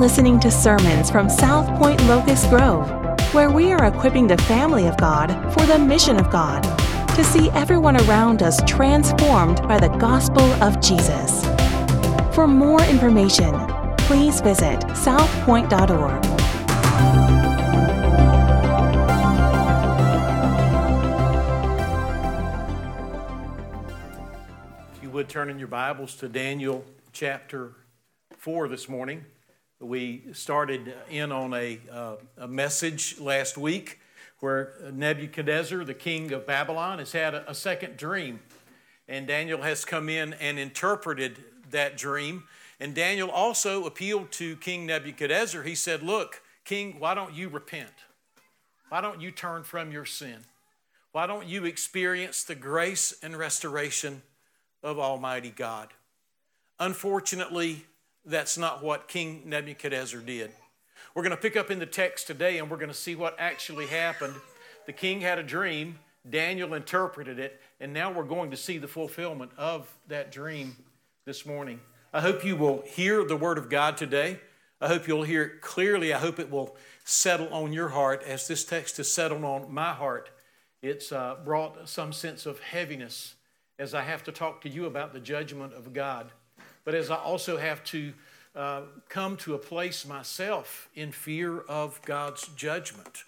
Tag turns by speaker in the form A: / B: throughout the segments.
A: listening to sermons from South Point Locust Grove, where we are equipping the family of God for the mission of God to see everyone around us transformed by the gospel of Jesus. For more information, please visit southpoint.org.
B: If you would turn in your Bibles to Daniel chapter 4 this morning. We started in on a, uh, a message last week where Nebuchadnezzar, the king of Babylon, has had a, a second dream. And Daniel has come in and interpreted that dream. And Daniel also appealed to King Nebuchadnezzar. He said, Look, King, why don't you repent? Why don't you turn from your sin? Why don't you experience the grace and restoration of Almighty God? Unfortunately, that's not what King Nebuchadnezzar did. We're going to pick up in the text today and we're going to see what actually happened. The king had a dream, Daniel interpreted it, and now we're going to see the fulfillment of that dream this morning. I hope you will hear the word of God today. I hope you'll hear it clearly. I hope it will settle on your heart as this text has settled on my heart. It's uh, brought some sense of heaviness as I have to talk to you about the judgment of God but as I also have to uh, come to a place myself in fear of God's judgment.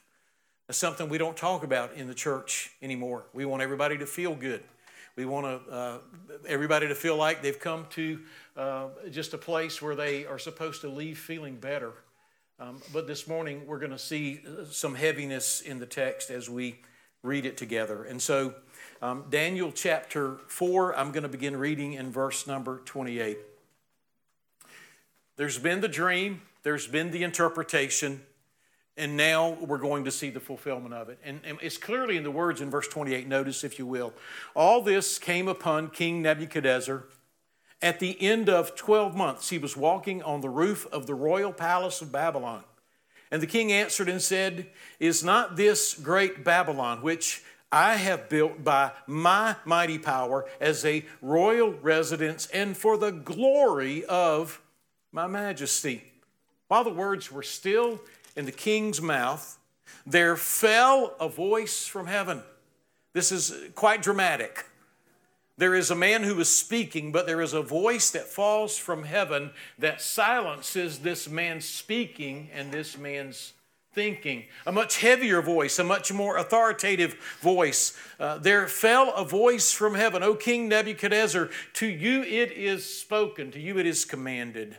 B: That's something we don't talk about in the church anymore. We want everybody to feel good. We want to, uh, everybody to feel like they've come to uh, just a place where they are supposed to leave feeling better. Um, but this morning we're going to see uh, some heaviness in the text as we read it together. And so um, Daniel chapter 4, I'm going to begin reading in verse number 28. There's been the dream, there's been the interpretation, and now we're going to see the fulfillment of it. And, and, it's clearly in the words in verse 28, notice if you will. All this came upon King Nebuchadnezzar at the end of 12 months. He was walking on the roof of the royal palace of Babylon. And the king answered and said, Is not this great Babylon, which I have built by my mighty power as a royal residence and for the glory of my majesty. While the words were still in the king's mouth, there fell a voice from heaven. This is quite dramatic. There is a man who is speaking, but there is a voice that falls from heaven that silences this man's speaking and this man's thinking, a much heavier voice, a much more authoritative voice. Uh, there fell a voice from heaven, O King Nebuchadnezzar, to you it is spoken, to you it is commanded.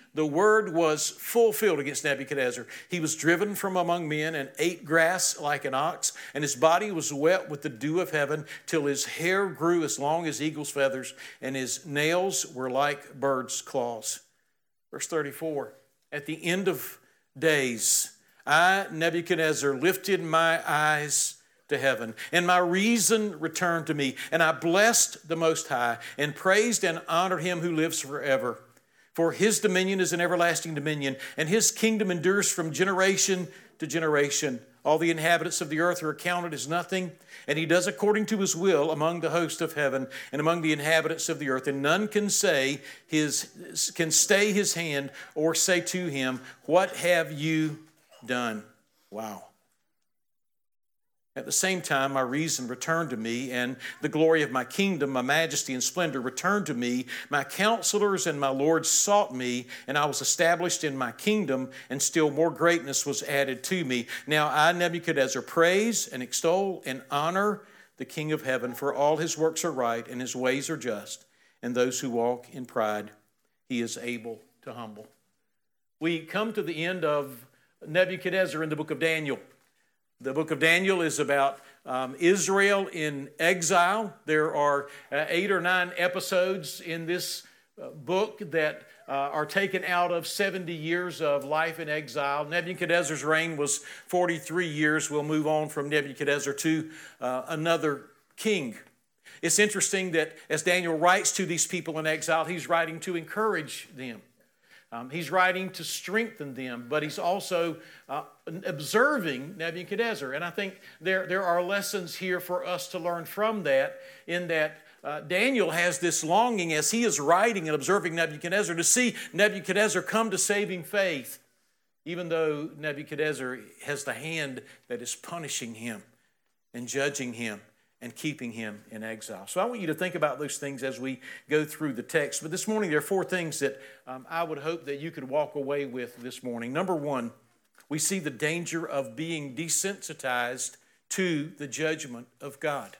B: the word was fulfilled against Nebuchadnezzar. He was driven from among men and ate grass like an ox, and his body was wet with the dew of heaven till his hair grew as long as eagle's feathers, and his nails were like birds' claws. Verse 34 At the end of days, I, Nebuchadnezzar, lifted my eyes to heaven, and my reason returned to me, and I blessed the Most High, and praised and honored him who lives forever. For his dominion is an everlasting dominion, and his kingdom endures from generation to generation. All the inhabitants of the earth are accounted as nothing, and he does according to his will among the host of heaven and among the inhabitants of the earth. And none can say his can stay his hand or say to him, What have you done. Wow. At the same time, my reason returned to me, and the glory of my kingdom, my majesty and splendor returned to me. My counselors and my lords sought me, and I was established in my kingdom, and still more greatness was added to me. Now I, Nebuchadnezzar, praise and extol and honor the King of heaven, for all his works are right, and his ways are just, and those who walk in pride he is able to humble. We come to the end of Nebuchadnezzar in the book of Daniel. The book of Daniel is about um, Israel in exile. There are uh, eight or nine episodes in this uh, book that uh, are taken out of 70 years of life in exile. Nebuchadnezzar's reign was 43 years. We'll move on from Nebuchadnezzar to uh, another king. It's interesting that as Daniel writes to these people in exile, he's writing to encourage them. Um, he's writing to strengthen them, but he's also uh, observing Nebuchadnezzar. And I think there, there are lessons here for us to learn from that, in that uh, Daniel has this longing as he is writing and observing Nebuchadnezzar to see Nebuchadnezzar come to saving faith, even though Nebuchadnezzar has the hand that is punishing him and judging him and keeping him in exile. So I want you to think about those things as we go through the text. But this morning, there are four things that um, I would hope that you could walk away with this morning. Number one, we see the danger of being desensitized to the judgment of God.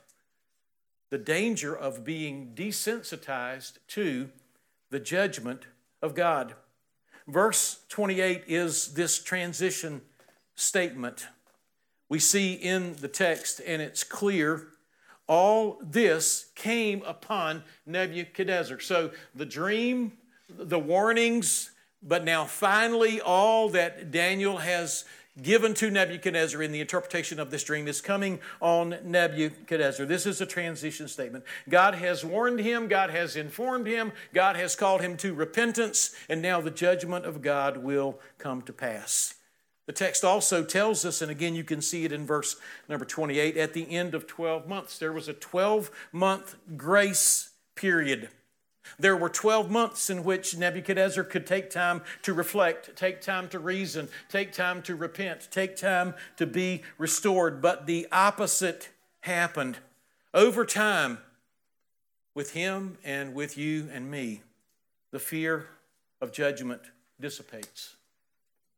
B: The danger of being desensitized to the judgment of God. Verse 28 is this transition statement we see in the text, and it's clear all this came upon Nebuchadnezzar. So the dream, the warnings, but now finally all that Daniel has given to Nebuchadnezzar in the interpretation of this dream is coming on Nebuchadnezzar. This is a transition statement. God has warned him, God has informed him, God has called him to repentance, and now the judgment of God will come to pass. The text also tells us, and again you can see it in verse number 28, at the end of 12 months. There was a 12 month grace period. There were 12 months in which Nebuchadnezzar could take time to reflect, take time to reason, take time to repent, take time to be restored. But the opposite happened. Over time, with him and with you and me, the fear of judgment dissipates.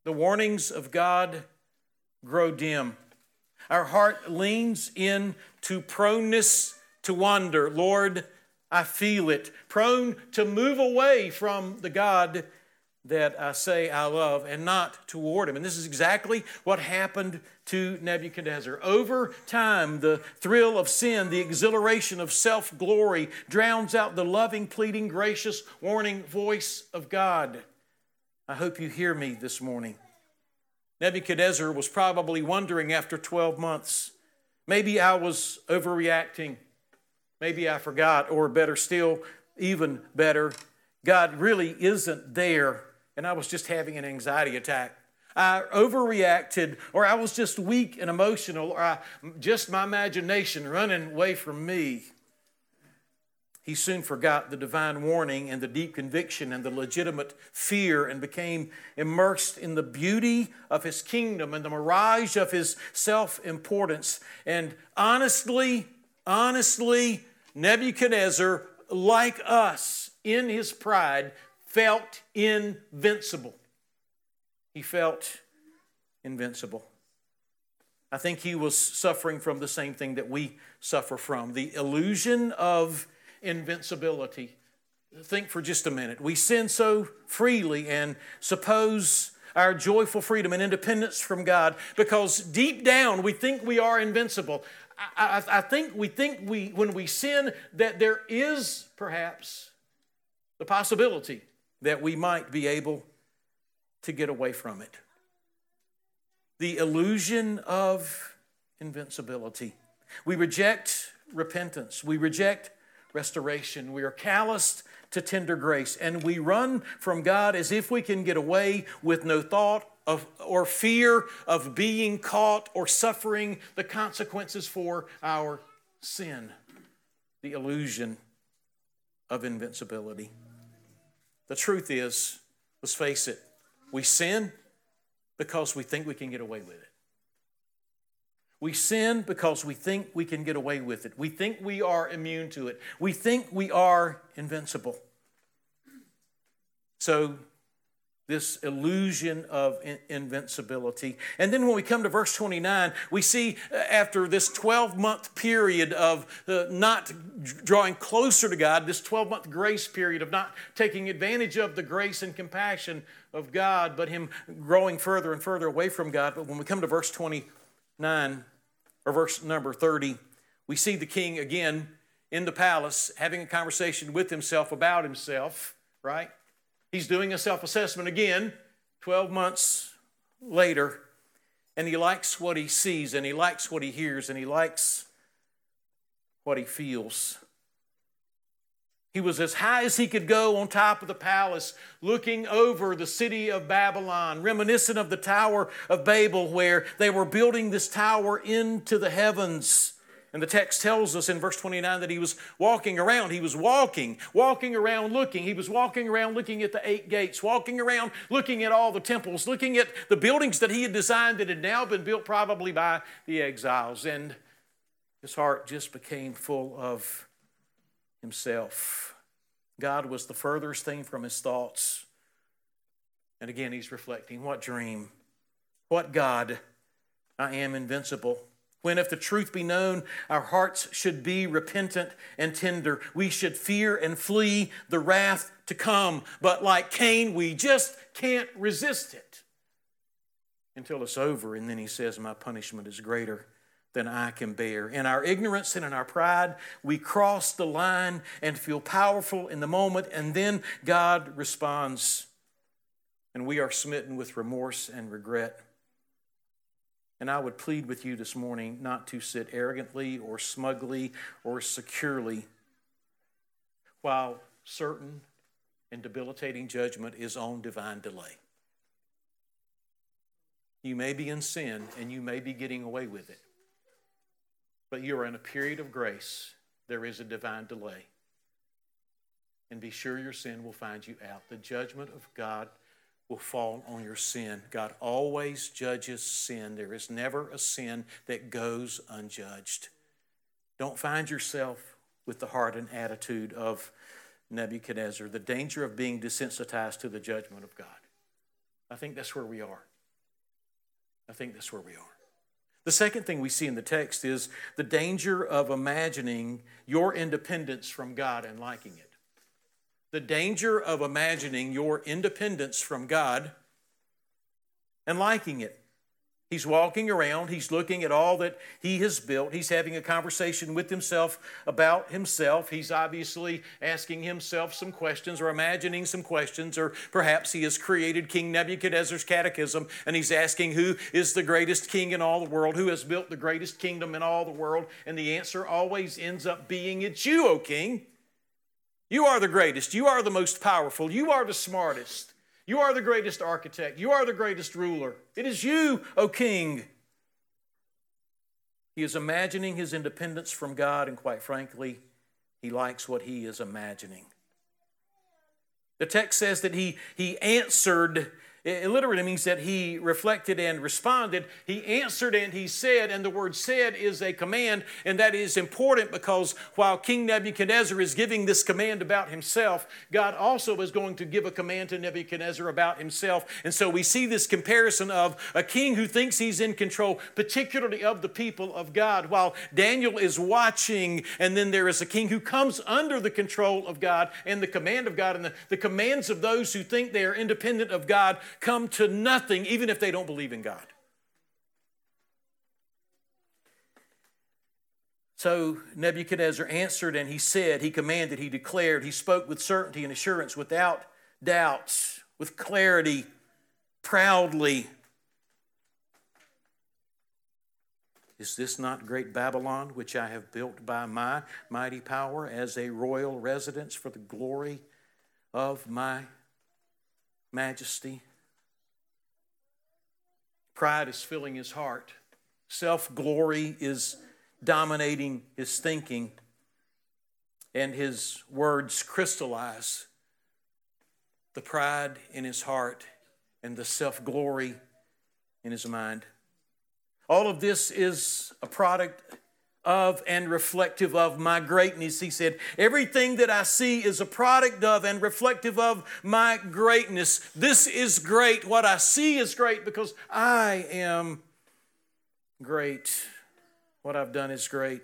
B: The warnings of God grow dim. Our heart leans in to proneness to wander. Lord, I feel it. Prone to move away from the God that I say I love and not toward Him. And this is exactly what happened to Nebuchadnezzar. Over time, the thrill of sin, the exhilaration of self glory drowns out the loving, pleading, gracious, warning voice of God. I hope you hear me this morning. Nebuchadnezzar was probably wondering after 12 months maybe I was overreacting. Maybe I forgot, or better still, even better, God really isn't there, and I was just having an anxiety attack. I overreacted, or I was just weak and emotional, or I, just my imagination running away from me he soon forgot the divine warning and the deep conviction and the legitimate fear and became immersed in the beauty of his kingdom and the mirage of his self importance. And honestly, honestly, Nebuchadnezzar, like us in his pride, felt invincible. He felt invincible. I think he was suffering from the same thing that we suffer from the illusion of invincibility. Think for just a minute. We sin so freely and suppose our joyful freedom and independence from God because deep down we think we are invincible. I, I, think we think we, when we sin, that there is perhaps the possibility that we might be able to get away from it. The illusion of invincibility. We reject repentance. We reject restoration. We are calloused to tender grace, and we run from God as if we can get away with no thought of, or fear of being caught or suffering the consequences for our sin. The illusion of invincibility. The truth is, let's face it, we sin because we think we can get away with it. We sin because we think we can get away with it. We think we are immune to it. We think we are invincible. So, this illusion of invincibility. And then when we come to verse 29, we see uh, after this 12 month period of uh, not drawing closer to God, this 12 month grace period of not taking advantage of the grace and compassion of God, but Him growing further and further away from God. But when we come to verse 29, or verse number 30, we see the king again in the palace having a conversation with himself about himself, right? He's doing a self assessment again, 12 months later, and he likes what he sees, and he likes what he hears, and he likes what he feels. He was as high as he could go on top of the palace, looking over the city of Babylon, reminiscent of the Tower of Babel, where they were building this tower into the heavens. And the text tells us in verse 29 that he was walking around. He was walking, walking around looking. He was walking around looking at the eight gates, walking around looking at all the temples, looking at the buildings that he had designed that had now been built probably by the exiles. And his heart just became full of himself. God was the furthest thing from his thoughts. And again, he's reflecting what dream, what God, I am invincible. When, if the truth be known, our hearts should be repentant and tender, we should fear and flee the wrath to come. But like Cain, we just can't resist it until it's over. And then he says, My punishment is greater than I can bear. In our ignorance and in our pride, we cross the line and feel powerful in the moment, and then God responds, and we are smitten with remorse and regret. And I would plead with you this morning not to sit arrogantly or smugly or securely while certain and debilitating judgment is on divine delay. You may be in sin and you may be getting away with it, but you are in a period of grace. There is a divine delay. And be sure your sin will find you out. The judgment of God will fall on your sin. God always judges sin. There is never a sin that goes unjudged. Don't find yourself with the heart and attitude of Nebuchadnezzar, the danger of being desensitized to the judgment of God. I think that's where we are. I think that's where we are. The second thing we see in the text is the danger of imagining your independence from God and liking it the danger of imagining your independence from God and liking it. He's walking around, he's looking at all that he has built. He's having a conversation with himself about himself. He's obviously asking himself some questions or imagining some questions, or perhaps he has created King Nebuchadnezzar's catechism and he's asking who is the greatest king in all the world, who has built the greatest kingdom in all the world. And the answer always ends up being, It's you, O king. You are the greatest. You are the most powerful. You are the smartest. You are the greatest architect. You are the greatest ruler. It is you, O king. He is imagining his independence from God, and quite frankly, he likes what he is imagining. The text says that he, he answered it literally means that he reflected and responded. He answered and he said, and the word said is a command, and that is important because while King Nebuchadnezzar is giving this command about himself, God also is going to give a command to Nebuchadnezzar about himself. And so we see this comparison of a king who thinks he's in control, particularly of the people of God, while Daniel is watching, and then there is a king who comes under the control of God and the command of God, and the, the commands of those who think they are independent of God come to nothing, even if they don't believe in God. So Nebuchadnezzar answered and he said, he commanded, he declared, he spoke with certainty and assurance, without doubts, with clarity, proudly. Is this not great Babylon, which I have built by my mighty power as a royal residence for the glory of my majesty? Pride is filling his heart. Self glory is dominating his thinking. And his words crystallize the pride in his heart and the self glory in his mind. All of this is a product of and reflective of my greatness. He said, Everything that I see is a product of and reflective of my greatness. This is great. What I see is great because I am great. What I've done is great.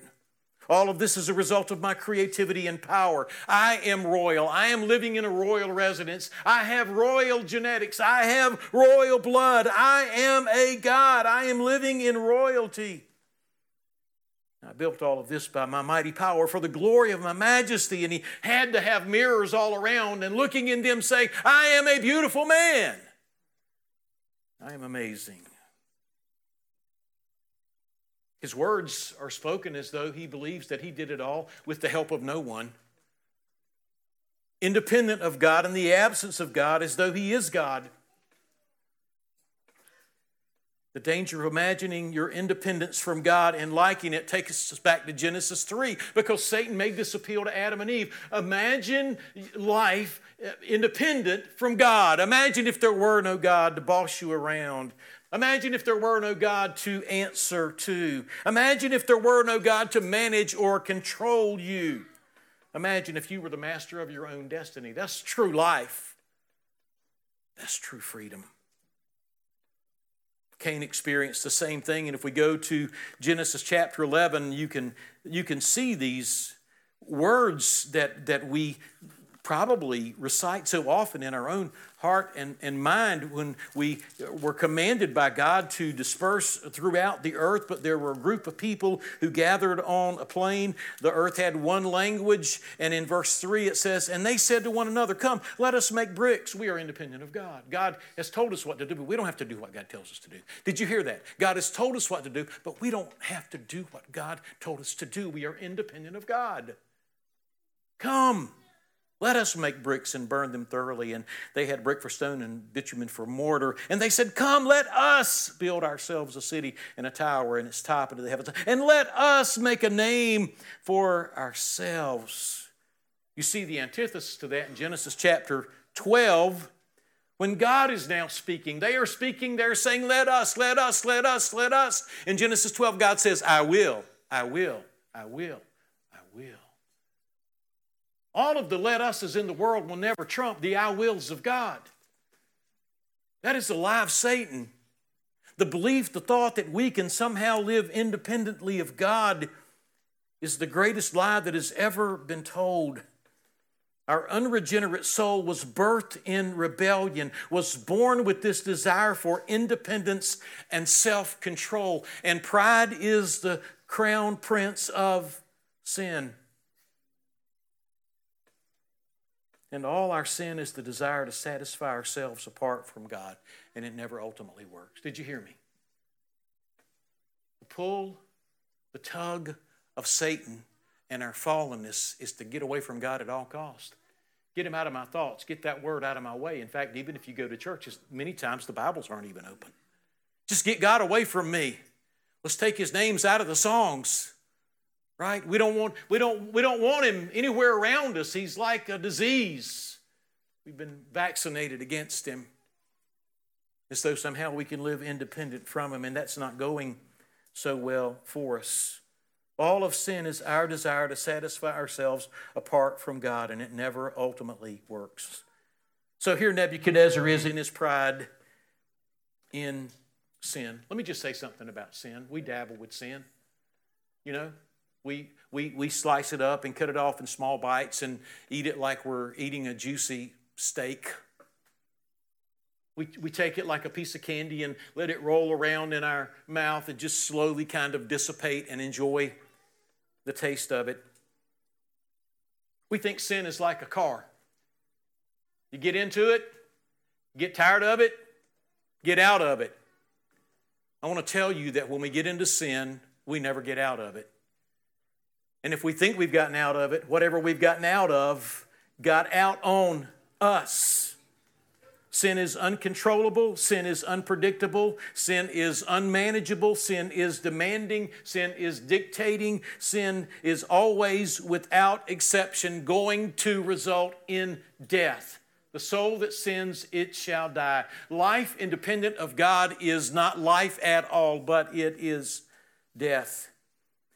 B: All of this is a result of my creativity and power. I am royal. I am living in a royal residence. I have royal genetics. I have royal blood. I am a God. I am living in royalty. I built all of this by my mighty power for the glory of my majesty. And he had to have mirrors all around and looking in them saying, I am a beautiful man. I am amazing. His words are spoken as though he believes that he did it all with the help of no one. independent of God in the absence of God as though He is God. The danger of imagining your independence from God and liking it takes us back to Genesis 3 because Satan made this appeal to Adam and Eve. Imagine life uh, independent from God. Imagine if there were no God to boss you around. Imagine if there were no God to answer to. Imagine if there were no God to manage or control you. Imagine if you were the master of your own destiny. That's true life. That's true freedom. Cain experienced the same thing. And if we go to Genesis chapter 11, you can, you can see these words that, that we probably recite so often in our own heart and, and mind when we were commanded by God to disperse throughout the earth, but there were a group of people who gathered on a plain. The earth had one language, and in verse 3 it says, And they said to one another, Come, let us make bricks. We are independent of God. God has told us what to do, but we don't have to do what God tells us to do. Did you hear that? God has told us what to do, but we don't have to do what God told us to do. We are independent of God. Come. Let us make bricks and burn them thoroughly. And they had brick for stone and bitumen for mortar. And they said, Come, let us build ourselves a city and a tower and its top into the heavens. And let us make a name for ourselves. You see the antithesis to that in Genesis chapter 12. When God is now speaking, they are speaking, they're saying, Let us, let us, let us, let us. In Genesis 12, God says, I will, I will, I will, I will. All of the let us's in the world will never trump the I wills of God. That is the lie of Satan. The belief, the thought that we can somehow live independently of God is the greatest lie that has ever been told. Our unregenerate soul was birthed in rebellion, was born with this desire for independence and self control. And pride is the crown prince of sin. And all our sin is the desire to satisfy ourselves apart from God, and it never ultimately works. Did you hear me? The pull, the tug of Satan and our fallenness is to get away from God at all cost. Get him out of my thoughts. Get that word out of my way. In fact, even if you go to churches, many times the Bibles aren't even open. Just get God away from me. Let's take his names out of the songs right? We don't want, we don't, we don't want him anywhere around us. He's like a disease. We've been vaccinated against him as though somehow we can live independent from him, and that's not going so well for us. All of sin is our desire to satisfy ourselves apart from God, and it never ultimately works. So here Nebuchadnezzar is in his pride in sin. Let me just say something about sin. We dabble with sin. You know, we, we, we slice it up and cut it off in small bites and eat it like we're eating a juicy steak. We, we take it like a piece of candy and let it roll around in our mouth and just slowly kind of dissipate and enjoy the taste of it. We think sin is like a car. You get into it, get tired of it, get out of it. I want to tell you that when we get into sin, we never get out of it. And if we think we've gotten out of it, whatever we've gotten out of got out on us. Sin is uncontrollable. Sin is unpredictable. Sin is unmanageable. Sin is demanding. Sin is dictating. Sin is always, without exception, going to result in death. The soul that sins, it shall die. Life independent of God is not life at all, but it is death.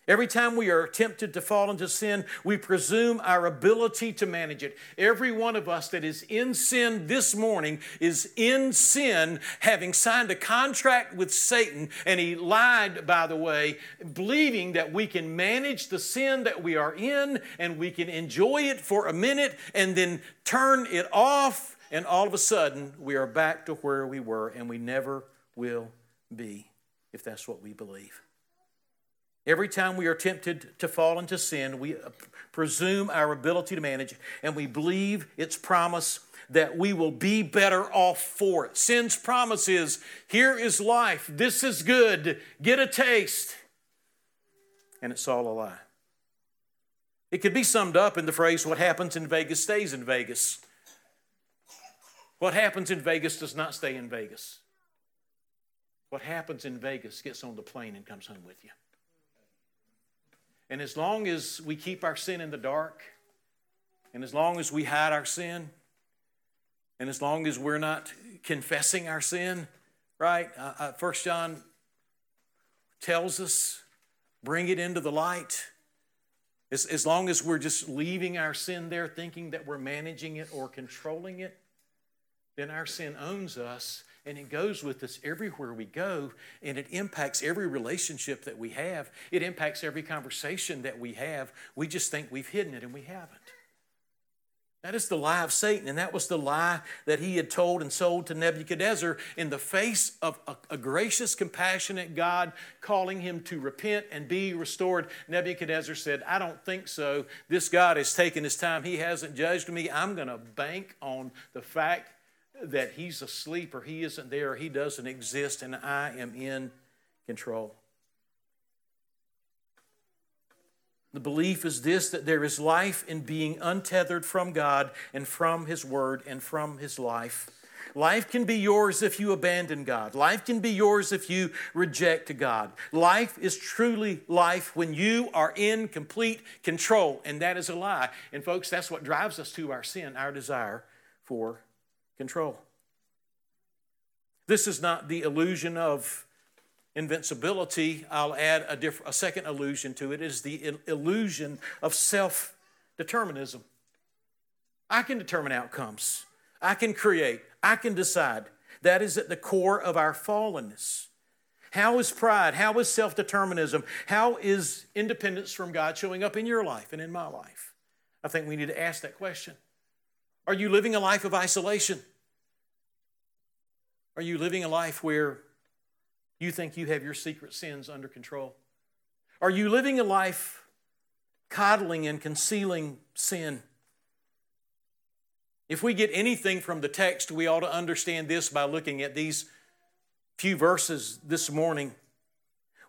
B: Every time we are tempted to fall into sin, we presume our ability to manage it. Every one of us that is in sin this morning is in sin, having signed a contract with Satan, and he lied, by the way, believing that we can manage the sin that we are in and we can enjoy it for a minute and then turn it off, and all of a sudden we are back to where we were, and we never will be if that's what we believe. Every time we are tempted to fall into sin, we uh, presume our ability to manage and we believe its promise that we will be better off for it. Sin's promise is here is life, this is good, get a taste. And it's all a lie. It could be summed up in the phrase, what happens in Vegas stays in Vegas. What happens in Vegas does not stay in Vegas. What happens in Vegas gets on the plane and comes home with you. And as long as we keep our sin in the dark, and as long as we hide our sin, and as long as we're not confessing our sin, right? Uh, uh, First John tells us, bring it into the light. As, as long as we're just leaving our sin there, thinking that we're managing it or controlling it, then our sin owns us and it goes with us everywhere we go and it impacts every relationship that we have. It impacts every conversation that we have. We just think we've hidden it and we haven't. That is the lie of Satan, and that was the lie that he had told and sold to Nebuchadnezzar in the face of a, a, gracious, compassionate God calling him to repent and be restored. Nebuchadnezzar said, I don't think so. This God has taken his time. He hasn't judged me. I'm going to bank on the fact that he's asleep or he isn't there or he doesn't exist, and I am in control. The belief is this that there is life in being untethered from God and from His Word and from His life. Life can be yours if you abandon God. Life can be yours if you reject God. Life is truly life when you are in complete control, and that is a lie. And, folks, that's what drives us to our sin, our desire for control. This is not the illusion of invincibility, I'll add a, diff- a second illusion to it. It is the illusion of self determinism. I can determine outcomes, I can create, I can decide. That is at the core of our fallenness. How is pride? How is self determinism? How is independence from God showing up in your life and in my life? I think we need to ask that question. Are you living a life of isolation? Are you living a life where you think you have your secret sins under control? Are you living a life coddling and concealing sin? If we get anything from the text, we ought to understand this by looking at these few verses this morning.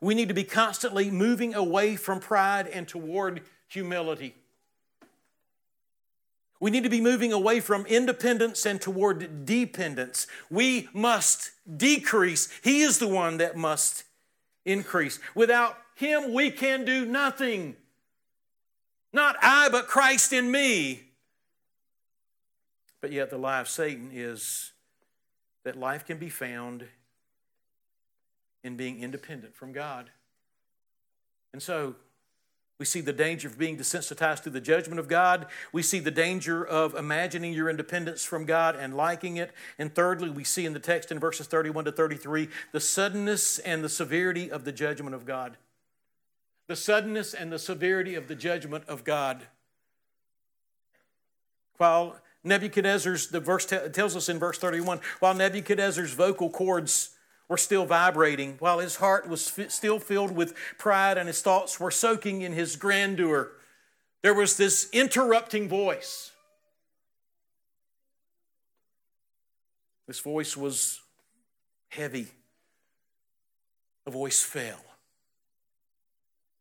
B: We need to be constantly moving away from pride and toward humility. We need to be moving away from independence and toward dependence. We must decrease. He is the one that must increase. Without Him, we can do nothing. Not I, but Christ in me. But yet, the lie of Satan is that life can be found in being independent from God. And so, we see the danger of being desensitized to the judgment of God. We see the danger of imagining your independence from God and liking it. And thirdly, we see in the text in verses 31 to 33 the suddenness and the severity of the judgment of God. The suddenness and the severity of the judgment of God. While Nebuchadnezzar's, the verse tells us in verse 31, while Nebuchadnezzar's vocal cords were still vibrating, while his heart was still filled with pride and his thoughts were soaking in his grandeur. There was this interrupting voice. This voice was heavy. A voice fell.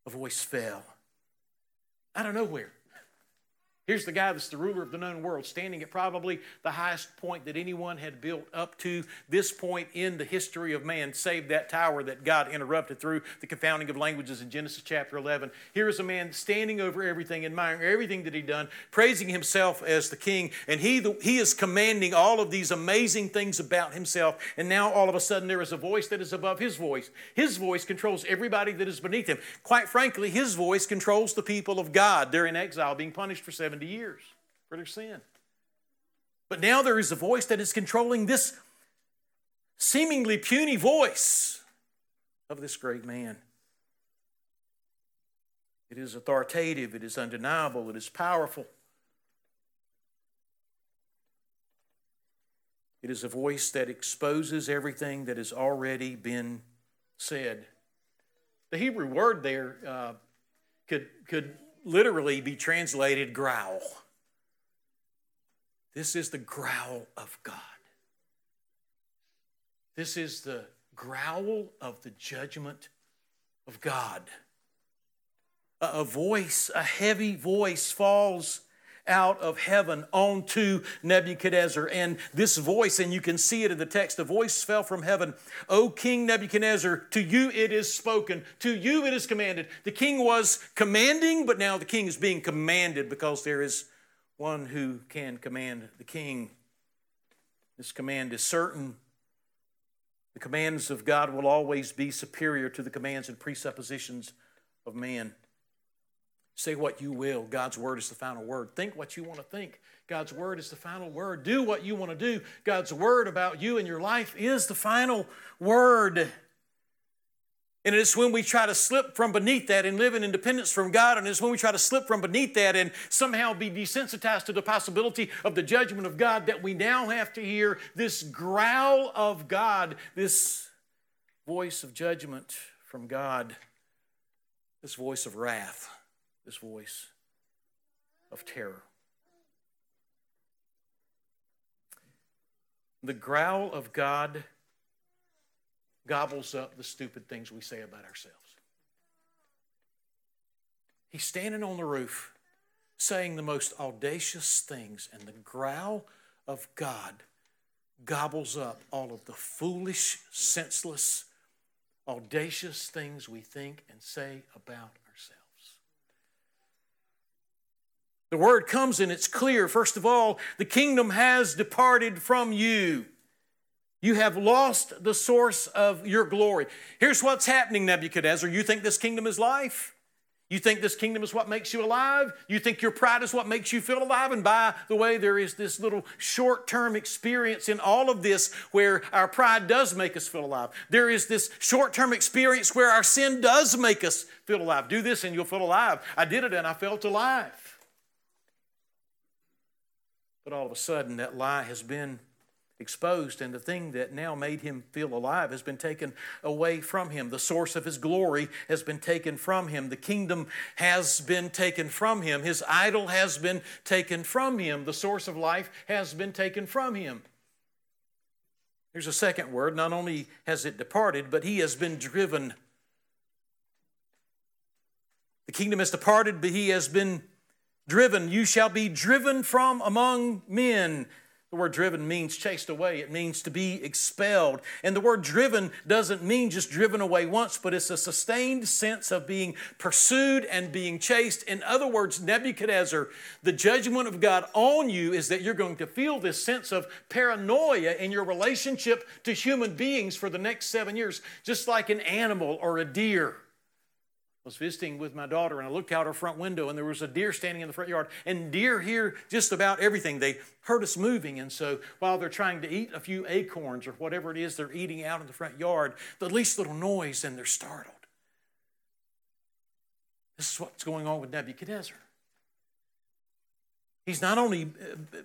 B: A voice fell. Out of nowhere. Here's the guy that's the ruler of the known world, standing at probably the highest point that anyone had built up to this point in the history of man, save that tower that God interrupted through the confounding of languages in Genesis chapter 11. Here is a man standing over everything, admiring everything that he'd done, praising himself as the king, and he, the, he is commanding all of these amazing things about himself. And now all of a sudden there is a voice that is above his voice. His voice controls everybody that is beneath him. Quite frankly, his voice controls the people of God. They're in exile, being punished for seven 70 years for their sin. But now there is a voice that is controlling this seemingly puny voice of this great man. It is authoritative, it is undeniable, it is powerful. It is a voice that exposes everything that has already been said. The Hebrew word there uh, could, could literally be translated growl. This is the growl of God. This is the growl of the judgment of God. a voice, a heavy voice falls out of heaven onto Nebuchadnezzar. And this voice, and you can see it in the text, the voice fell from heaven. O King Nebuchadnezzar, to you it is spoken, to you it is commanded. The king was commanding, but now the king is being commanded because there is one who can command the king. This command is certain. The commands of God will always be superior to the commands and presuppositions of man. Say what you will. God's word is the final word. Think what you want to think. God's word is the final word. Do what you want to do. God's word about you and your life is the final word. And it's when we try to slip from beneath that and live in independence from God, and it's when we try to slip from beneath that and somehow be desensitized to the possibility of the judgment of God that we now have to hear this growl of God, this voice of judgment from God, this voice of wrath this voice of terror. The growl of God gobbles up the stupid things we say about ourselves. He's standing on the roof saying the most audacious things, and the growl of God gobbles up all of the foolish, senseless, audacious things we think and say about The word comes and it's clear. First of all, the kingdom has departed from you. You have lost the source of your glory. Here's what's happening, Nebuchadnezzar. You think this kingdom is life? You think this kingdom is what makes you alive? You think your pride is what makes you feel alive? And by the way, there is this little short term experience in all of this where our pride does make us feel alive. There is this short term experience where our sin does make us feel alive. Do this and you'll feel alive. I did it and I felt alive. But all of a sudden, that lie has been exposed, and the thing that now made him feel alive has been taken away from him. The source of his glory has been taken from him. The kingdom has been taken from him. His idol has been taken from him. The source of life has been taken from him. Here's a second word. Not only has it departed, but he has been driven. The kingdom has departed, but he has been driven. You shall be driven from among men. The word driven means chased away, it means to be expelled. And the word driven doesn't mean just driven away once, but it's a sustained sense of being pursued and being chased. In other words, Nebuchadnezzar, the judgment of God on you is that you're going to feel this sense of paranoia in your relationship to human beings for the next seven years, just like an animal or a deer was visiting with my daughter and I looked out our front window and there was a deer standing in the front yard. And deer hear just about everything. They heard us moving. And so while they're trying to eat a few acorns or whatever it is they're eating out in the front yard, the least little noise and they're startled. This is what's going on with Nebuchadnezzar. He's not only uh,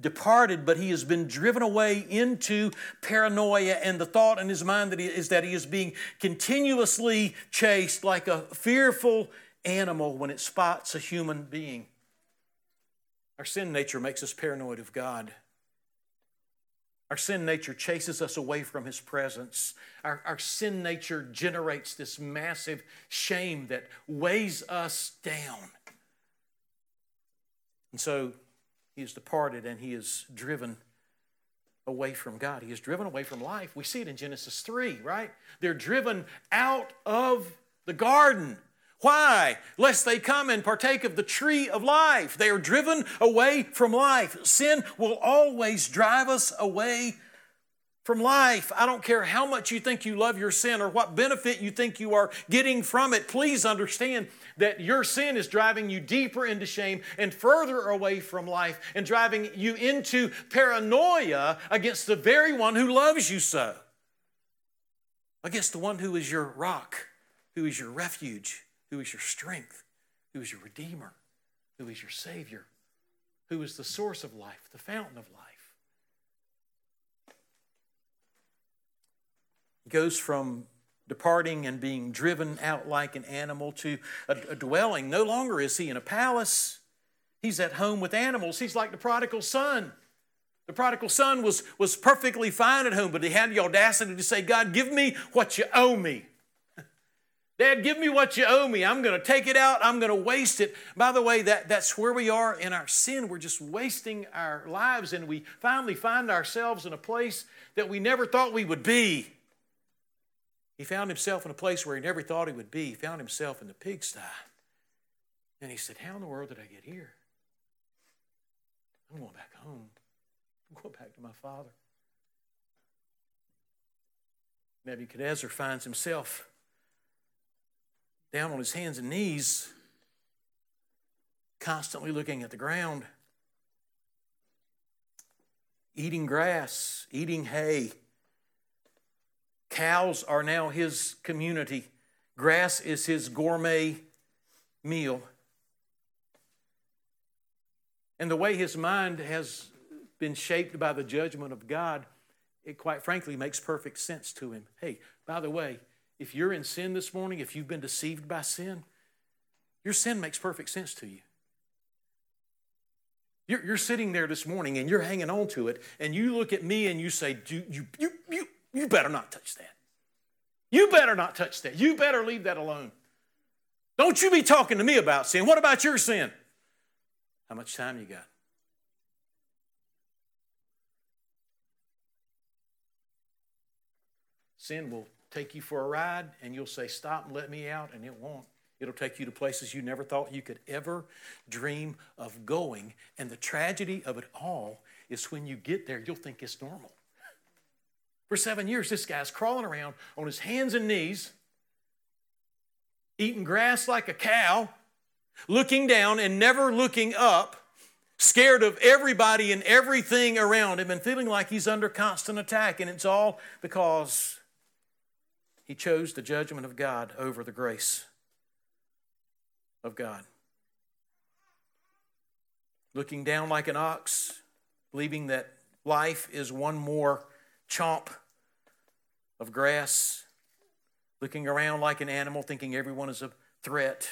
B: departed, but he has been driven away into paranoia, and the thought in his mind that he, is that he is being continuously chased like a fearful animal when it spots a human being. Our sin nature makes us paranoid of God. Our sin nature chases us away from His presence. Our, our sin nature generates this massive shame that weighs us down. And so he is departed and he is driven away from God. He is driven away from life. We see it in Genesis 3, right? They're driven out of the garden. Why? Lest they come and partake of the tree of life. They are driven away from life. Sin will always drive us away from life. I don't care how much you think you love your sin or what benefit you think you are getting from it. Please understand that your sin is driving you deeper into shame and further away from life and driving you into paranoia against the very one who loves you so. Against the one who is your rock, who is your refuge, who is your strength, who is your redeemer, who is your savior, who is the source of life, the fountain of life. He goes from departing and being driven out like an animal to a, a, dwelling. No longer is he in a palace, he's at home with animals. He's like the prodigal son. The prodigal son was, was perfectly fine at home, but he had the audacity to say, God, give me what you owe me. Dad, give me what you owe me. I'm going to take it out. I'm going to waste it. By the way, that, that's where we are in our sin. We're just wasting our lives, and we finally find ourselves in a place that we never thought we would be. He found himself in a place where he never thought he would be. He found himself in the pigsty. And he said, How in the world did I get here? I'm going back home. I'm going back to my father. Nebuchadnezzar finds himself down on his hands and knees, constantly looking at the ground, eating grass, eating hay. Cows are now his community. Grass is his gourmet meal. And the way his mind has been shaped by the judgment of God, it quite frankly makes perfect sense to him. Hey, by the way, if you're in sin this morning, if you've been deceived by sin, your sin makes perfect sense to you. You're, you're sitting there this morning and you're hanging on to it, and you look at me and you say, you, you, you, you, better not touch that. You better not touch that. You better leave that alone. Don't you be talking to me about sin. What about your sin? How much time you got? Sin will take you for a ride and you'll say, Stop and let me out, and it won't. It'll take you to places you never thought you could ever dream of going. And the tragedy of it all is when you get there, you'll think it's normal. For seven years, this guy's crawling around on his hands and knees, eating grass like a cow, looking down and never looking up, scared of everybody and everything around him, and feeling like he's under constant attack. And it's all because he chose the judgment of God over the grace of God. Looking down like an ox, believing that life is one more chomp of grass, looking around like an animal, thinking everyone is a threat,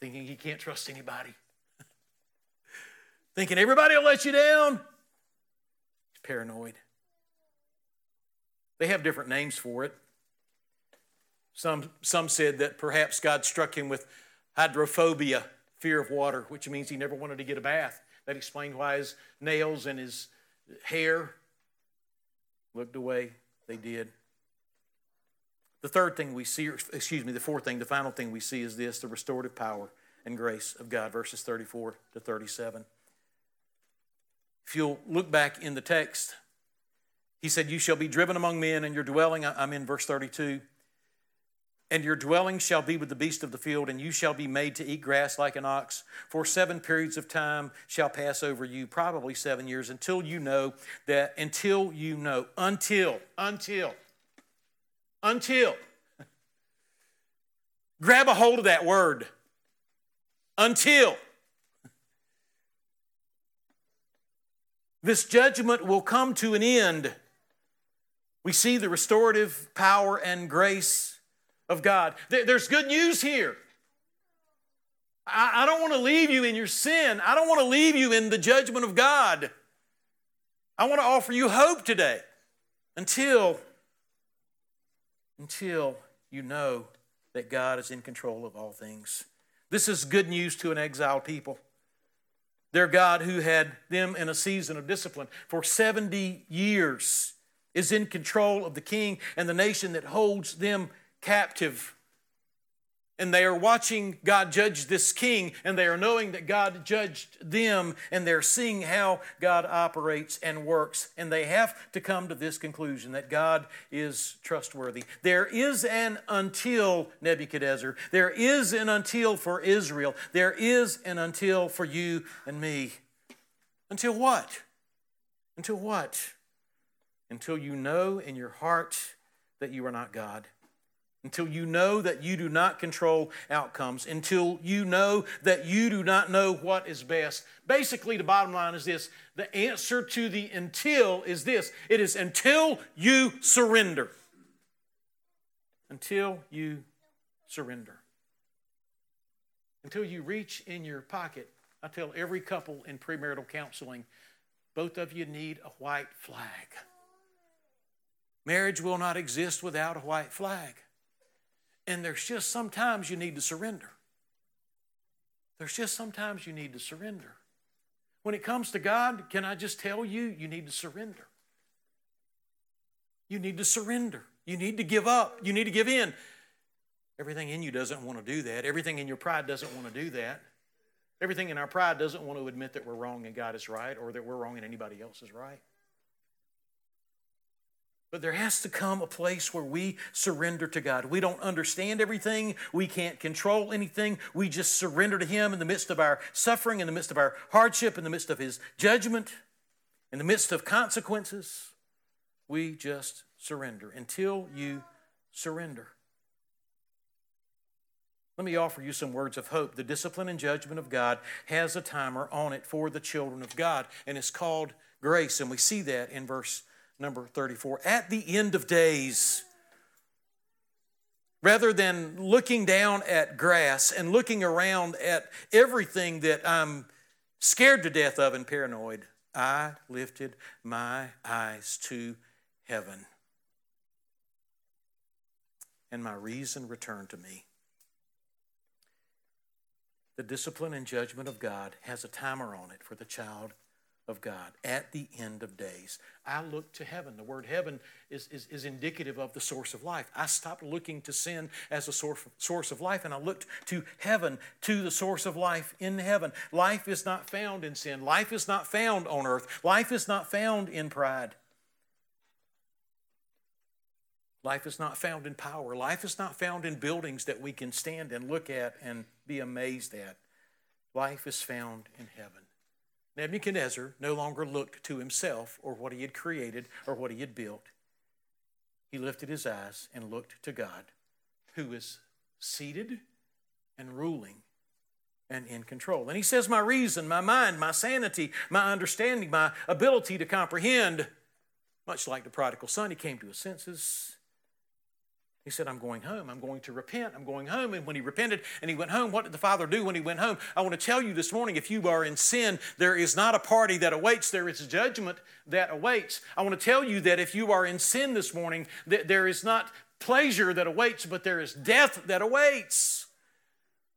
B: thinking he can't trust anybody, thinking everybody will let you down. He's paranoid. They have different names for it. Some, some said that perhaps God struck him with hydrophobia, fear of water, which means he never wanted to get a bath. That explained why his nails and his hair looked away. They did. The third thing we see, excuse me, the fourth thing, the final thing we see is this the restorative power and grace of God, verses 34 to 37. If you'll look back in the text, he said, You shall be driven among men, and your dwelling, I'm in verse 32, and your dwelling shall be with the beast of the field, and you shall be made to eat grass like an ox. For seven periods of time shall pass over you, probably seven years, until you know that, until you know, until, until, until. Grab a hold of that word. Until. This judgment will come to an end. We see the restorative power and grace of God. There's good news here. I don't want to leave you in your sin. I don't want to leave you in the judgment of God. I want to offer you hope today until, until you know that God is in control of all things. This is good news to an exiled people. Their God, who had them in a season of discipline for 70 years, is in control of the king and the nation that holds them captive. And they are watching God judge this king, and they are knowing that God judged them, and they're seeing how God operates and works. And they have to come to this conclusion that God is trustworthy. There is an until Nebuchadnezzar, there is an until for Israel, there is an until for you and me. Until what? Until what? until you know in your heart that you are not God, until you know that you do not control outcomes, until you know that you do not know what is best. Basically, the bottom line is this the answer to the until is this it is until you surrender. Until you surrender. Until you reach in your pocket. I tell every couple in premarital counseling both of you need a white flag. Marriage will not exist without a white flag. And there's just sometimes you need to surrender. There's just sometimes you need to surrender. When it comes to God, can I just tell you, you need to surrender. You need to surrender. You need to give up. You need to give in. Everything in you doesn't want to do that. Everything in your pride doesn't want to do that. Everything in our pride doesn't want to admit that we're wrong and God is right or that we're wrong and anybody else is right. But there has to come a place where we surrender to God. We don't understand everything. We can't control anything. We just surrender to Him in the midst of our suffering, in the midst of our hardship, in the midst of His judgment, in the midst of consequences. We just surrender until you surrender. Let me offer you some words of hope. The discipline and judgment of God has a timer on it for the children of God, and it's called grace. And we see that in verse number 34. At the end of days, rather than looking down at grass and looking around at everything that I'm scared to death of and paranoid, I lifted my eyes to heaven. And my reason returned to me. The discipline and judgment of God has a timer on it for the child of God at the end of days. I look to heaven. The word heaven is, is, is, indicative of the source of life. I stopped looking to sin as a source, source of life and I looked to heaven, to the source of life in heaven. Life is not found in sin, life is not found on earth, life is not found in pride. Life is not found in power. Life is not found in buildings that we can stand and look at and be amazed at. Life is found in heaven. Nebuchadnezzar no longer looked to himself or what he had created or what he had built. He lifted his eyes and looked to God, who is seated and ruling and in control. And he says, My reason, my mind, my sanity, my understanding, my ability to comprehend, much like the prodigal son, he came to his senses he said, I'm going home. I'm going to repent. I'm going home. And when he repented and he went home, what did the Father do when he went home? I want to tell you this morning if you are in sin, there is not a party that awaits, there is judgment that awaits. I want to tell you that if you are in sin this morning, that there is not pleasure that awaits, but there is death that awaits.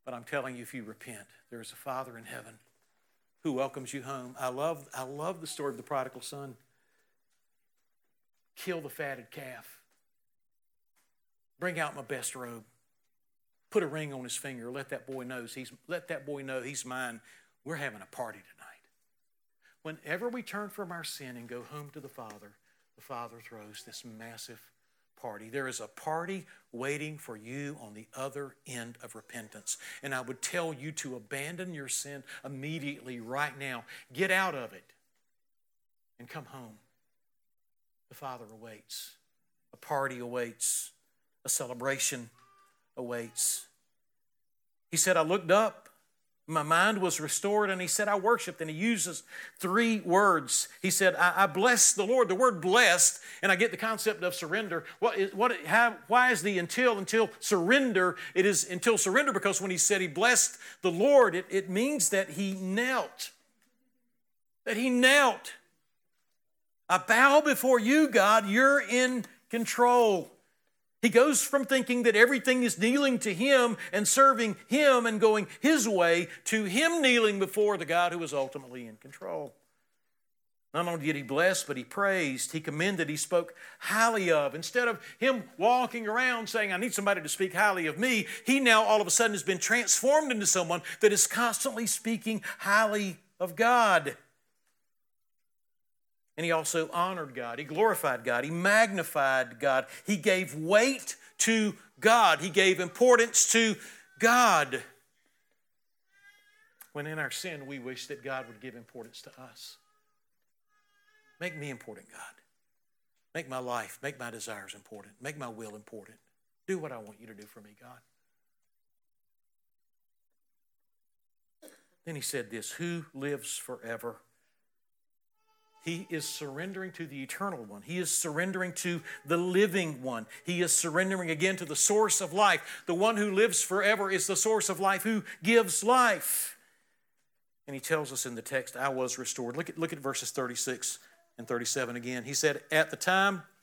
B: But I'm telling you, if you repent, there is a Father in heaven who welcomes you home. I love, I love the story of the prodigal son. Kill the fatted calf Bring out my best robe. Put a ring on his finger. Let that boy know he's let that boy know he's mine. We're having a party tonight. Whenever we turn from our sin and go home to the Father, the Father throws this massive party. There is a party waiting for you on the other end of repentance. And I would tell you to abandon your sin immediately, right now. Get out of it and come home. The Father awaits, a party awaits a celebration awaits. He said, I looked up, my mind was restored, and he said, I worshiped. And he uses three words. He said, I, I bless the Lord. The word blessed, and I get the concept of surrender. What is, what, how, why is the until? Until surrender. It is until surrender because when he said he blessed the Lord, it, it means that he knelt. That he knelt. I bow before you, God. You're in control. He goes from thinking that everything is kneeling to him and serving him and going his way to him kneeling before the God who is ultimately in control. Not only did he bless, but he praised, he commended, he spoke highly of. Instead of him walking around saying, I need somebody to speak highly of me, he now all of a sudden has been transformed into someone that is constantly speaking highly of God. And he also honored God. He glorified God. He magnified God. He gave weight to God. He gave importance to God. When in our sin, we wish that God would give importance to us. Make me important, God. Make my life, make my desires important. Make my will important. Do what I want you to do for me, God. Then he said this Who lives forever? He is surrendering to the eternal one. He is surrendering to the living one. He is surrendering again to the source of life. The one who lives forever is the source of life, who gives life. And he tells us in the text, I was restored. Look at, look at verses 36 and 37 again. He said, At the time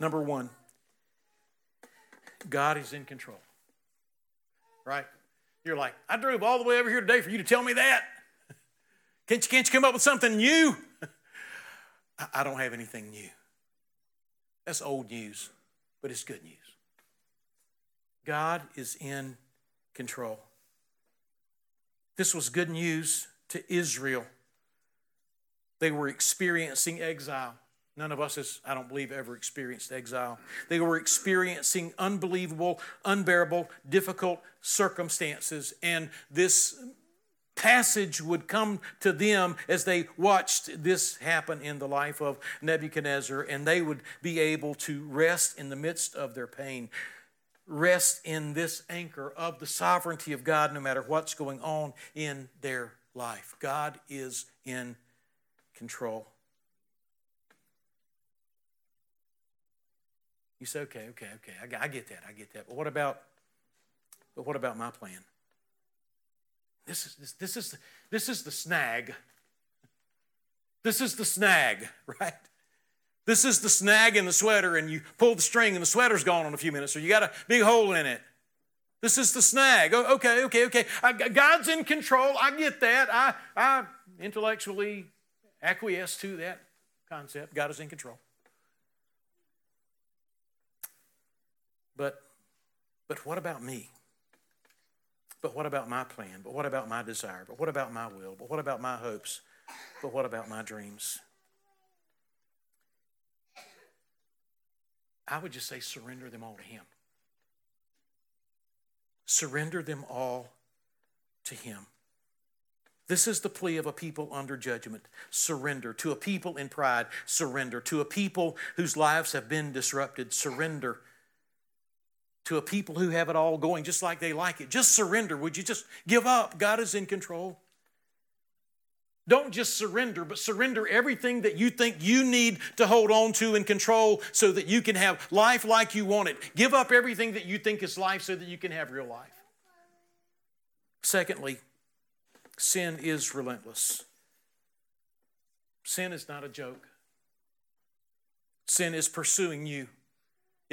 B: Number one, God is in control. Right? You're like, I drove all the way over here today for you to tell me that. Can't you, can't you come up with something new? I don't have anything new. That's old news, but it's good news. God is in control. This was good news to Israel. They were experiencing exile. None of us has, I don't believe, ever experienced exile. They were experiencing unbelievable, unbearable, difficult circumstances. And this passage would come to them as they watched this happen in the life of Nebuchadnezzar, and they would be able to rest in the midst of their pain. Rest in this anchor of the sovereignty of God no matter what's going on in their life. God is in control. You say, okay, okay, okay, I, I get that, I get that. But what about, but what about my plan? This is, this, this, is, this is the snag. This is the snag, right? This is the snag in the sweater, and you pull the string, and the sweater's gone in a few minutes, or you got a big hole in it. This is the snag. Oh, okay, okay, okay. God's in control. I get that. I, I intellectually acquiesce to that concept. God is in control. But, but what about me? But what about my plan? But what about my desire? But what about my will? But what about my hopes? But what about my dreams? I would just say surrender them all to Him. Surrender them all to Him. This is the plea of a people under judgment. Surrender. To a people in pride, surrender. To a people whose lives have been disrupted, surrender to a people who have it all going just like they like it. Just surrender. Would you just give up? God is in control. Don't just surrender, but surrender everything that you think you need to hold on to and control so that you can have life like you want it. Give up everything that you think is life so that you can have real life. Secondly, sin is relentless. Sin is not a joke. Sin is pursuing you.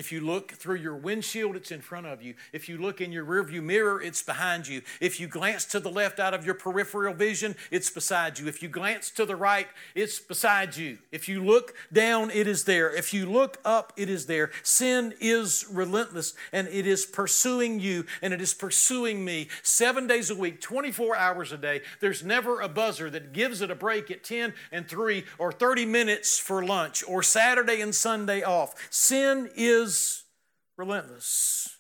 B: If you look through your windshield, it's in front of you. If you look in your rearview mirror, it's behind you. If you glance to the left out of your peripheral vision, it's beside you. If you glance to the right, it's beside you. If you look down, it is there. If you look up, it is there. Sin is relentless and it is pursuing you and it is pursuing me seven days a week, 24 hours a day. There's never a buzzer that gives it a break at 10 and 3 or 30 minutes for lunch or Saturday and Sunday off. Sin is is relentless.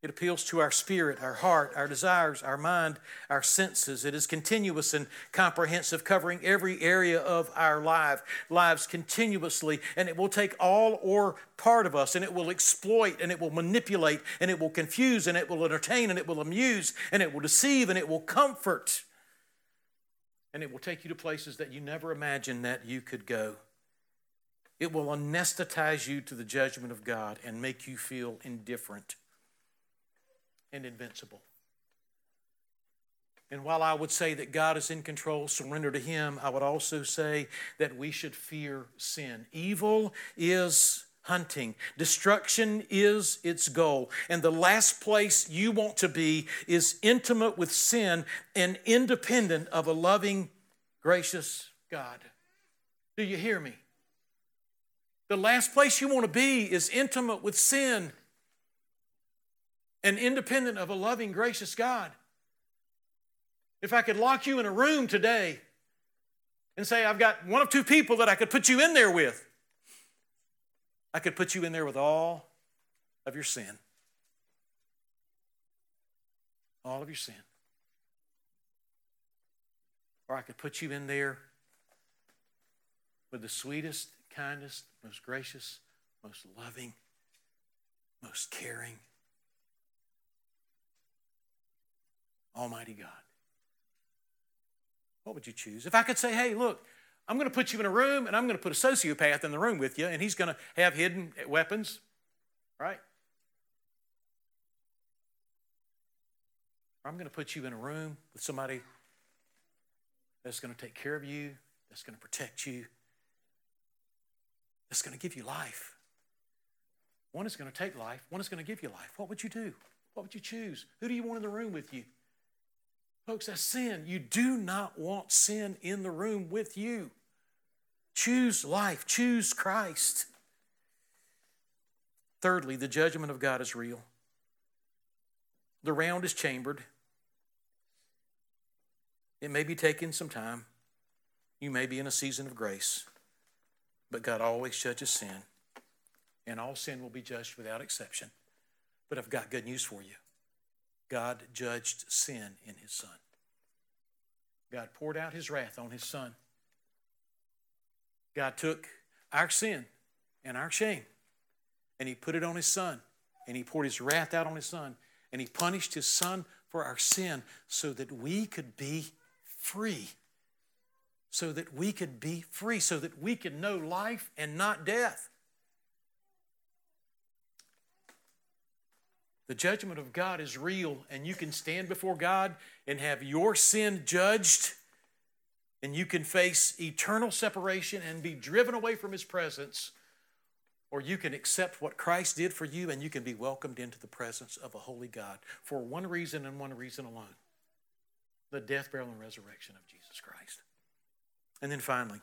B: It appeals to our spirit, our heart, our desires, our mind, our senses. It is continuous and comprehensive, covering every area of our life, lives continuously, and it will take all or part of us, and it will exploit, and it will manipulate, and it will confuse, and it will entertain, and it will amuse, and it will deceive, and it will comfort, and it will take you to places that you never imagined that you could go. It will anesthetize you to the judgment of God and make you feel indifferent and invincible. And while I would say that God is in control, surrender to Him, I would also say that we should fear sin. Evil is hunting, destruction is its goal. And the last place you want to be is intimate with sin and independent of a loving, gracious God. Do you hear me? The last place you want to be is intimate with sin and independent of a loving, gracious God. If I could lock you in a room today and say, I've got one of two people that I could put you in there with, I could put you in there with all of your sin. All of your sin. Or I could put you in there with the sweetest kindest, most gracious, most loving, most caring. Almighty God. What would you choose? If I could say, hey, look, I'm going to put you in a room and I'm going to put a sociopath in the room with you and he's going to have hidden weapons, right? I'm going to put you in a room with somebody that's going to take care of you, that's going to protect you, that's going to give you life. One is going to take life, one is going to give you life. What would you do? What would you choose? Who do you want in the room with you? Folks, that's sin. You do not want sin in the room with you. Choose life, choose Christ. Thirdly, the judgment of God is real. The round is chambered. It may be taking some time. You may be in a season of grace. But God always judges sin, and all sin will be judged without exception. But I've got good news for you God judged sin in His Son. God poured out His wrath on His Son. God took our sin and our shame, and He put it on His Son, and He poured His wrath out on His Son, and He punished His Son for our sin so that we could be free so that we could be free, so that we could know life and not death. The judgment of God is real, and you can stand before God and have your sin judged, and you can face eternal separation and be driven away from His presence, or you can accept what Christ did for you and you can be welcomed into the presence of a holy God for one reason and one reason alone the death, burial, and resurrection of Jesus Christ. And then finally,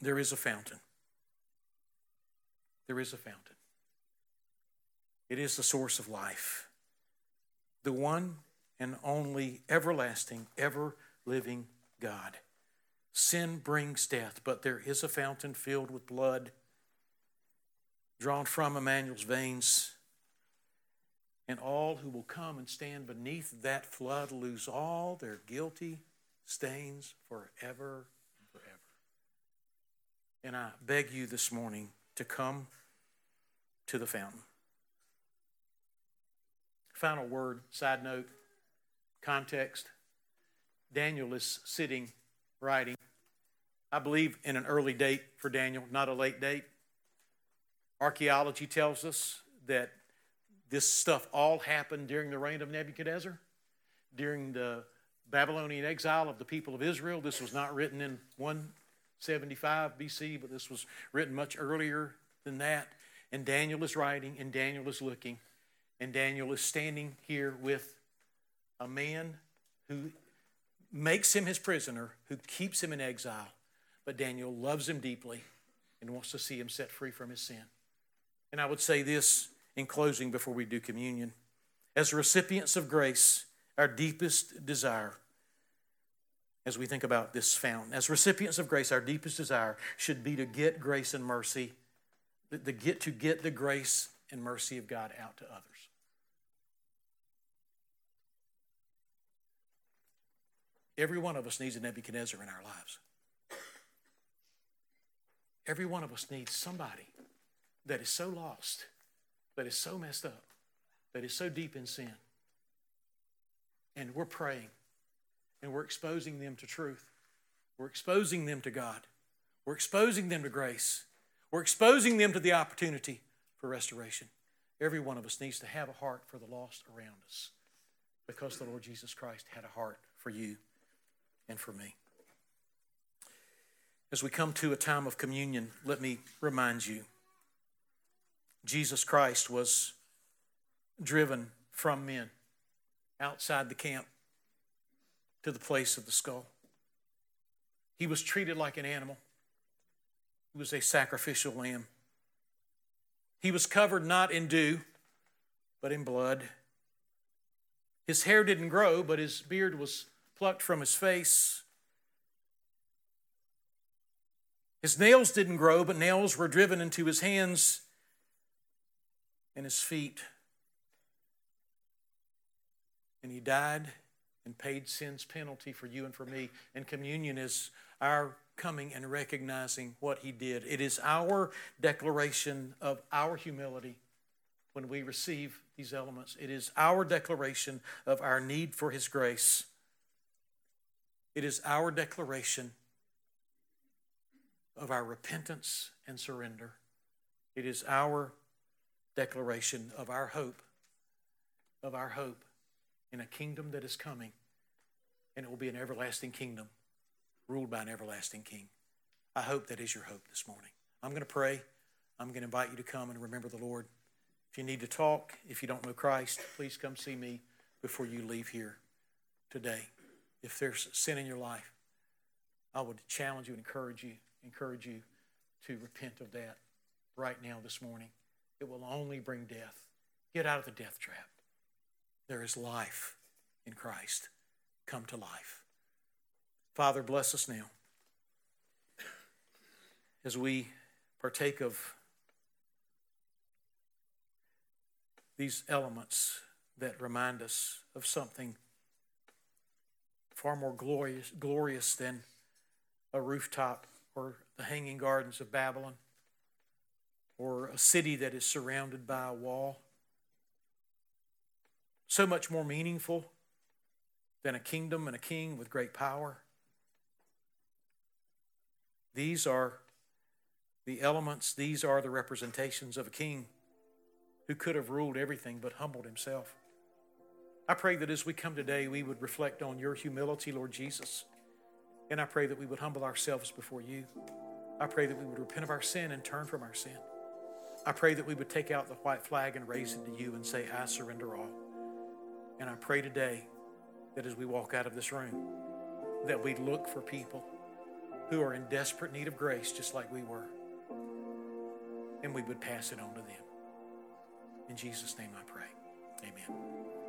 B: there is a fountain. There is a fountain. It is the source of life, the one and only everlasting, ever living God. Sin brings death, but there is a fountain filled with blood drawn from Emmanuel's veins. And all who will come and stand beneath that flood lose all their guilty stains forever and forever. And I beg you this morning to come to the fountain. Final word, side note, context. Daniel is sitting, writing. I believe in an early date for Daniel, not a late date. Archaeology tells us that this stuff all happened during the reign of Nebuchadnezzar, during the Babylonian exile of the people of Israel. This was not written in 175 BC, but this was written much earlier than that. And Daniel is writing, and Daniel is looking, and Daniel is standing here with a man who makes him his prisoner, who keeps him in exile. But Daniel loves him deeply and wants to see him set free from his sin. And I would say this in closing before we do communion. As recipients of grace, our deepest desire as we think about this fountain. As recipients of grace, our deepest desire should be to get grace and mercy, the get to get the grace and mercy of God out to others. Every one of us needs a Nebuchadnezzar in our lives. Every one of us needs somebody that is so lost, that is so messed up, that is so deep in sin and we're praying and we're exposing them to truth. We're exposing them to God. We're exposing them to grace. We're exposing them to the opportunity for restoration. Every one of us needs to have a heart for the lost around us because the Lord Jesus Christ had a heart for you and for me. As we come to a time of communion, let me remind you Jesus Christ was driven from men outside the camp to the place of the skull. He was treated like an animal, he was a sacrificial lamb. He was covered not in dew, but in blood. His hair didn't grow, but his beard was plucked from his face. His nails didn't grow, but nails were driven into his hands and his feet and he died and paid sin's penalty for you and for me. And communion is our coming and recognizing what he did. It is our declaration of our humility when we receive these elements. It is our declaration of our need for his grace. It is our declaration of our repentance and surrender. It is our declaration of our hope, of our hope in a kingdom that is coming, and it will be an everlasting kingdom ruled by an everlasting king. I hope that is your hope this morning. I'm going to pray. I'm going to invite you to come and remember the Lord. If you need to talk, if you don't know Christ, please come see me before you leave here today. If there's sin in your life, I would challenge you and encourage you, encourage you to repent of that right now this morning. It will only bring death. Get out of the death trap. There is life in Christ. Come to life. Father, bless us now as we partake of these elements that remind us of something far more glorious, glorious than a rooftop or the hanging gardens of Babylon or a city that is surrounded by a wall. So much more meaningful than a kingdom and a king with great power. These are the elements, these are the representations of a king who could have ruled everything but humbled himself. I pray that as we come today, we would reflect on your humility, Lord Jesus. And I pray that we would humble ourselves before you. I pray that we would repent of our sin and turn from our sin. I pray that we would take out the white flag and raise it to you and say, I surrender all. And I pray today that as we walk out of this room, that we look for people who are in desperate need of grace, just like we were. And we would pass it on to them. In Jesus' name I pray. Amen.